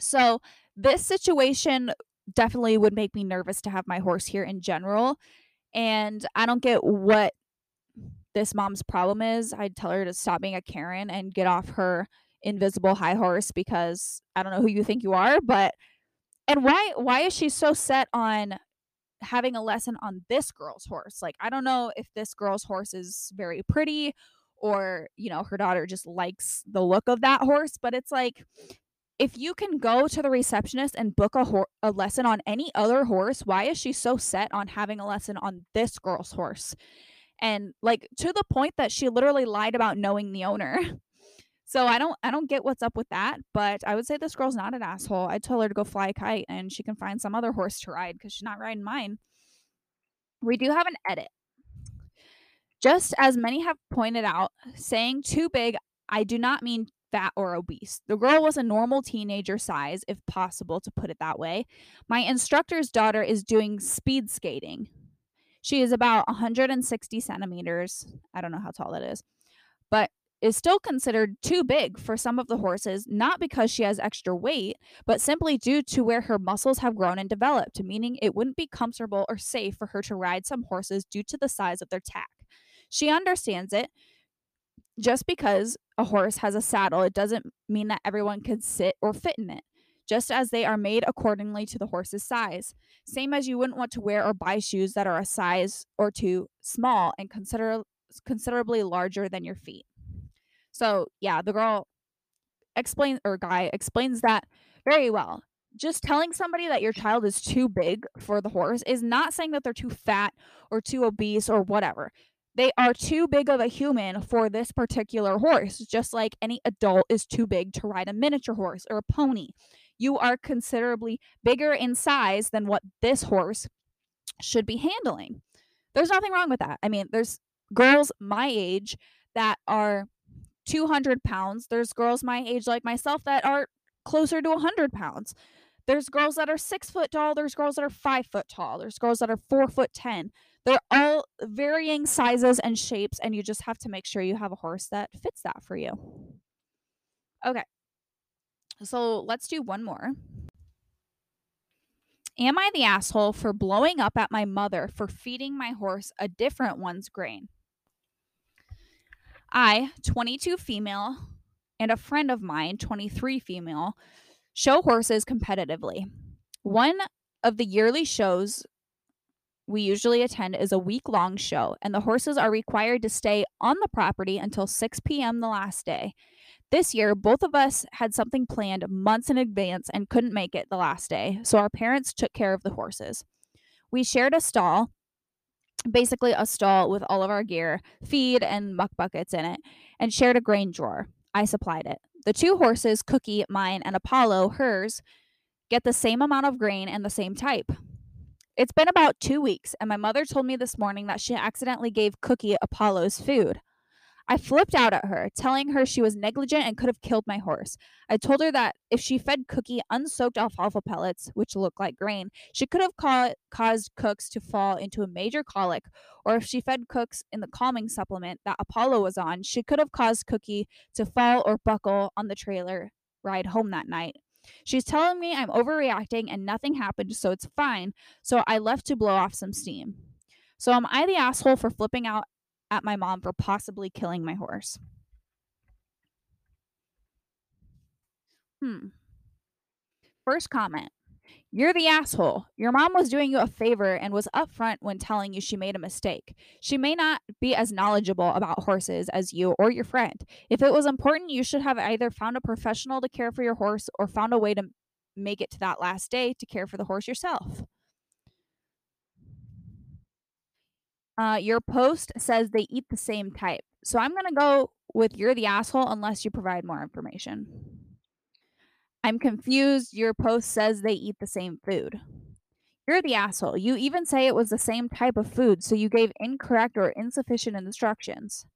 So this situation definitely would make me nervous to have my horse here in general and i don't get what this mom's problem is. I'd tell her to stop being a karen and get off her invisible high horse because i don't know who you think you are but and why why is she so set on having a lesson on this girl's horse. Like, I don't know if this girl's horse is very pretty or, you know, her daughter just likes the look of that horse, but it's like, if you can go to the receptionist and book a, ho- a lesson on any other horse, why is she so set on having a lesson on this girl's horse? And like to the point that she literally lied about knowing the owner. [laughs] So I don't I don't get what's up with that, but I would say this girl's not an asshole. I'd tell her to go fly a kite and she can find some other horse to ride because she's not riding mine. We do have an edit. Just as many have pointed out, saying too big, I do not mean fat or obese. The girl was a normal teenager size, if possible to put it that way. My instructor's daughter is doing speed skating. She is about 160 centimeters. I don't know how tall that is, is still considered too big for some of the horses, not because she has extra weight, but simply due to where her muscles have grown and developed, meaning it wouldn't be comfortable or safe for her to ride some horses due to the size of their tack. She understands it. Just because a horse has a saddle, it doesn't mean that everyone can sit or fit in it, just as they are made accordingly to the horse's size. Same as you wouldn't want to wear or buy shoes that are a size or two small and consider considerably larger than your feet. So, yeah, the girl explains or guy explains that very well. Just telling somebody that your child is too big for the horse is not saying that they're too fat or too obese or whatever. They are too big of a human for this particular horse, just like any adult is too big to ride a miniature horse or a pony. You are considerably bigger in size than what this horse should be handling. There's nothing wrong with that. I mean, there's girls my age that are 200 pounds. There's girls my age, like myself, that are closer to 100 pounds. There's girls that are six foot tall. There's girls that are five foot tall. There's girls that are four foot 10. They're all varying sizes and shapes, and you just have to make sure you have a horse that fits that for you. Okay. So let's do one more. Am I the asshole for blowing up at my mother for feeding my horse a different one's grain? I, 22 female, and a friend of mine, 23 female, show horses competitively. One of the yearly shows we usually attend is a week long show, and the horses are required to stay on the property until 6 p.m. the last day. This year, both of us had something planned months in advance and couldn't make it the last day, so our parents took care of the horses. We shared a stall, basically a stall with all of our gear, feed, and muck buckets in it, and shared a grain drawer. I supplied it. The two horses, Cookie, mine, and Apollo, hers, get the same amount of grain and the same type. It's been about two weeks, and my mother told me this morning that she accidentally gave Cookie Apollo's food. I flipped out at her, telling her she was negligent and could have killed my horse. I told her that if she fed Cookie unsoaked alfalfa pellets, which look like grain, she could have ca- caused Cooks to fall into a major colic, or if she fed Cooks in the calming supplement that Apollo was on, she could have caused Cookie to fall or buckle on the trailer ride home that night. She's telling me I'm overreacting and nothing happened, so it's fine. So I left to blow off some steam. So am I the asshole for flipping out at my mom for possibly killing my horse? Hmm. First comment you're the asshole. Your mom was doing you a favor and was upfront when telling you she made a mistake. She may not be as knowledgeable about horses as you or your friend. If it was important, you should have either found a professional to care for your horse or found a way to make it to that last day to care for the horse yourself. Uh, your post says they eat the same type. So I'm going to go with you're the asshole unless you provide more information. I'm confused. Your post says they eat the same food. You're the asshole. You even say it was the same type of food, so you gave incorrect or insufficient instructions.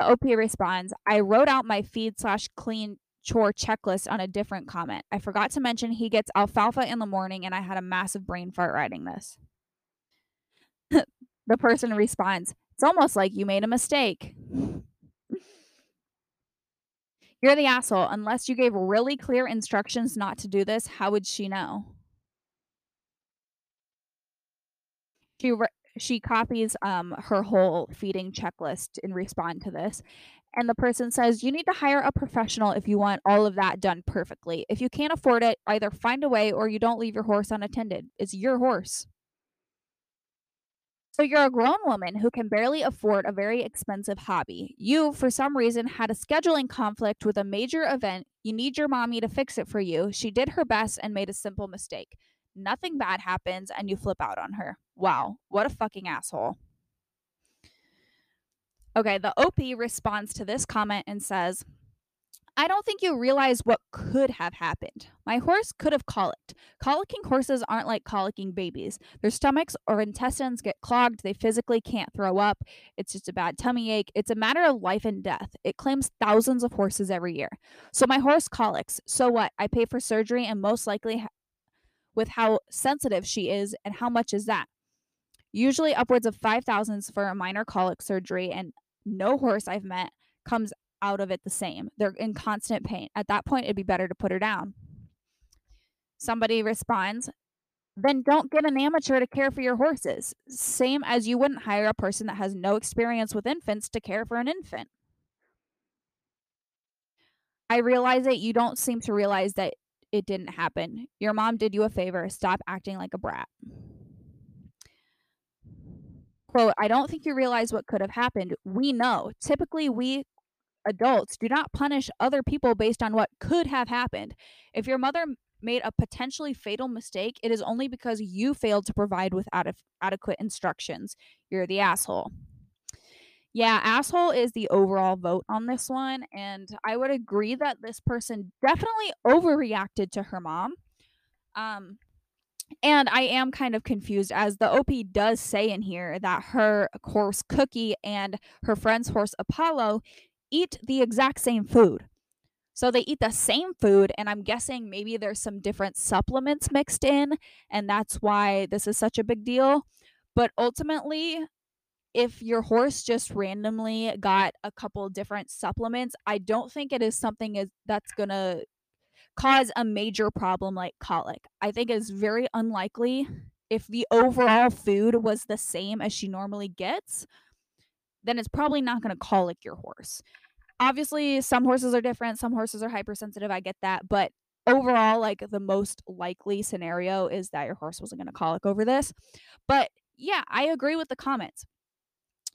OP responds, I wrote out my feed slash clean chore checklist on a different comment. I forgot to mention he gets alfalfa in the morning, and I had a massive brain fart writing this. [laughs] the person responds, It's almost like you made a mistake. [laughs] You're the asshole. Unless you gave really clear instructions not to do this, how would she know? She re- she copies um her whole feeding checklist in response to this. And the person says, You need to hire a professional if you want all of that done perfectly. If you can't afford it, either find a way or you don't leave your horse unattended. It's your horse. So you're a grown woman who can barely afford a very expensive hobby. You, for some reason, had a scheduling conflict with a major event. You need your mommy to fix it for you. She did her best and made a simple mistake. Nothing bad happens and you flip out on her. Wow, what a fucking asshole. Okay, the OP responds to this comment and says, I don't think you realize what could have happened. My horse could have colicked. Colicking horses aren't like colicking babies. Their stomachs or intestines get clogged. They physically can't throw up. It's just a bad tummy ache. It's a matter of life and death. It claims thousands of horses every year. So my horse colics. So what? I pay for surgery and most likely ha- with how sensitive she is and how much is that? Usually upwards of 5,000 for a minor colic surgery and no horse I've met comes out of it the same. They're in constant pain. At that point, it'd be better to put her down. Somebody responds, then don't get an amateur to care for your horses. Same as you wouldn't hire a person that has no experience with infants to care for an infant. I realize that you don't seem to realize that it didn't happen. Your mom did you a favor. Stop acting like a brat. Quote, I don't think you realize what could have happened. We know. Typically, we adults do not punish other people based on what could have happened. If your mother made a potentially fatal mistake, it is only because you failed to provide with ad- adequate instructions. You're the asshole. Yeah, asshole is the overall vote on this one. And I would agree that this person definitely overreacted to her mom. Um, and I am kind of confused as the OP does say in here that her horse Cookie and her friend's horse Apollo eat the exact same food. So they eat the same food, and I'm guessing maybe there's some different supplements mixed in, and that's why this is such a big deal. But ultimately, if your horse just randomly got a couple different supplements, I don't think it is something that's going to cause a major problem like colic. I think it's very unlikely if the overall food was the same as she normally gets, then it's probably not going to colic your horse obviously some horses are different, some horses are hypersensitive, I get that, but overall like the most likely scenario is that your horse wasn't going to colic over this. But yeah, I agree with the comments.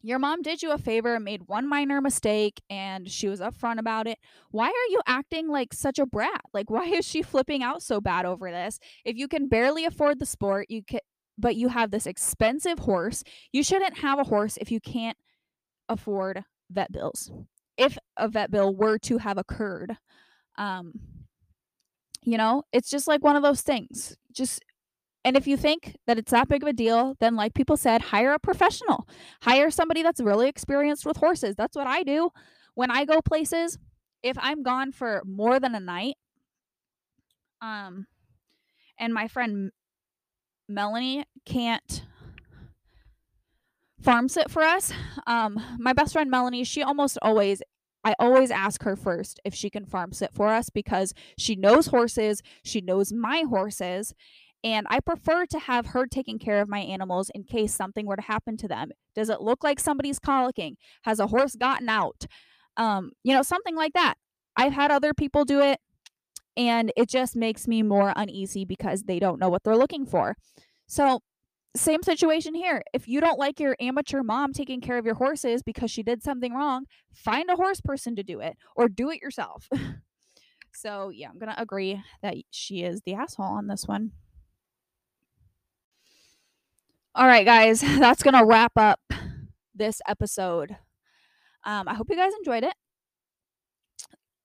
Your mom did you a favor, made one minor mistake, and she was upfront about it. Why are you acting like such a brat? Like, [laughs] why is she flipping out so bad over this? If you can barely afford the sport, you can, but you have this expensive horse. You shouldn't have a horse if you can't afford vet bills. If a vet bill were to have occurred, um, you know, it's just like one of those things. Just and if you think that it's that big of a deal, then, like people said, hire a professional. Hire somebody that's really experienced with horses. That's what I do when I go places. If I'm gone for more than a night, um, and my friend Melanie can't farm sit for us, um, my best friend Melanie, she almost always I always ask her first if she can farm sit for us because she knows horses, she knows my horses, and I prefer to have her taking care of my animals in case something were to happen to them. Does it look like somebody's colicking? Has a horse gotten out? Um, you know, something like that. I've had other people do it, and it just makes me more uneasy because they don't know what they're looking for. So, same situation here. If you don't like your amateur mom taking care of your horses because she did something wrong, find a horse person to do it or do it yourself. [laughs] so, yeah, I'm going to agree that she is the asshole on this one. All right, guys, [laughs] that's going to wrap up this episode. Um, I hope you guys enjoyed it.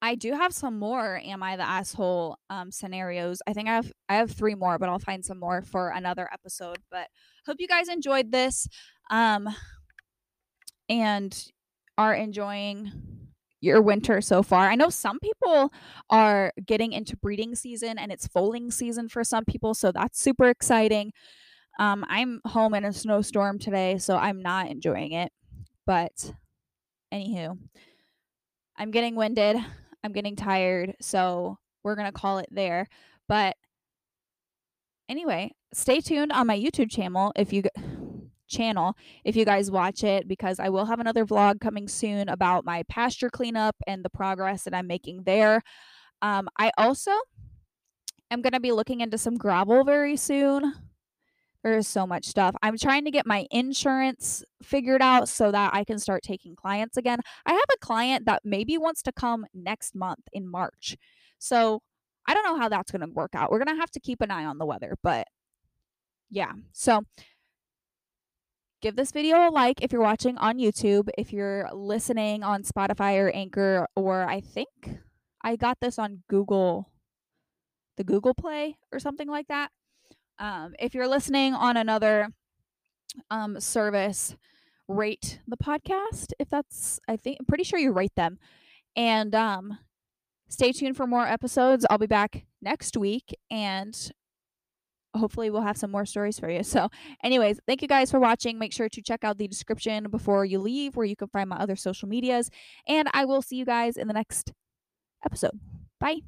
I do have some more am I the asshole um, scenarios. I think I have I have 3 more, but I'll find some more for another episode. But hope you guys enjoyed this um and are enjoying your winter so far. I know some people are getting into breeding season and it's foaling season for some people, so that's super exciting. Um, I'm home in a snowstorm today, so I'm not enjoying it. But anywho, I'm getting winded. I'm getting tired, so we're gonna call it there. But anyway, stay tuned on my YouTube channel if you [sighs] channel if you guys watch it because I will have another vlog coming soon about my pasture cleanup and the progress that I'm making there. Um, I also am going to be looking into some gravel very soon. There's so much stuff. I'm trying to get my insurance figured out so that I can start taking clients again. I have a client that maybe wants to come next month in March. So I don't know how that's going to work out. We're going to have to keep an eye on the weather, but yeah. So give this video a like if you're watching on YouTube. If you're listening on Spotify or Anchor, or I think I got this on Google, the Google Play or something like that. Um, if you're listening on another um, service, rate the podcast. If that's, I think, I'm pretty sure you rate them. And um, stay tuned for more episodes. I'll be back next week and hopefully we'll have some more stories for you. So, anyways, thank you guys for watching. Make sure to check out the description before you leave where you can find my other social medias. And I will see you guys in the next episode. Bye.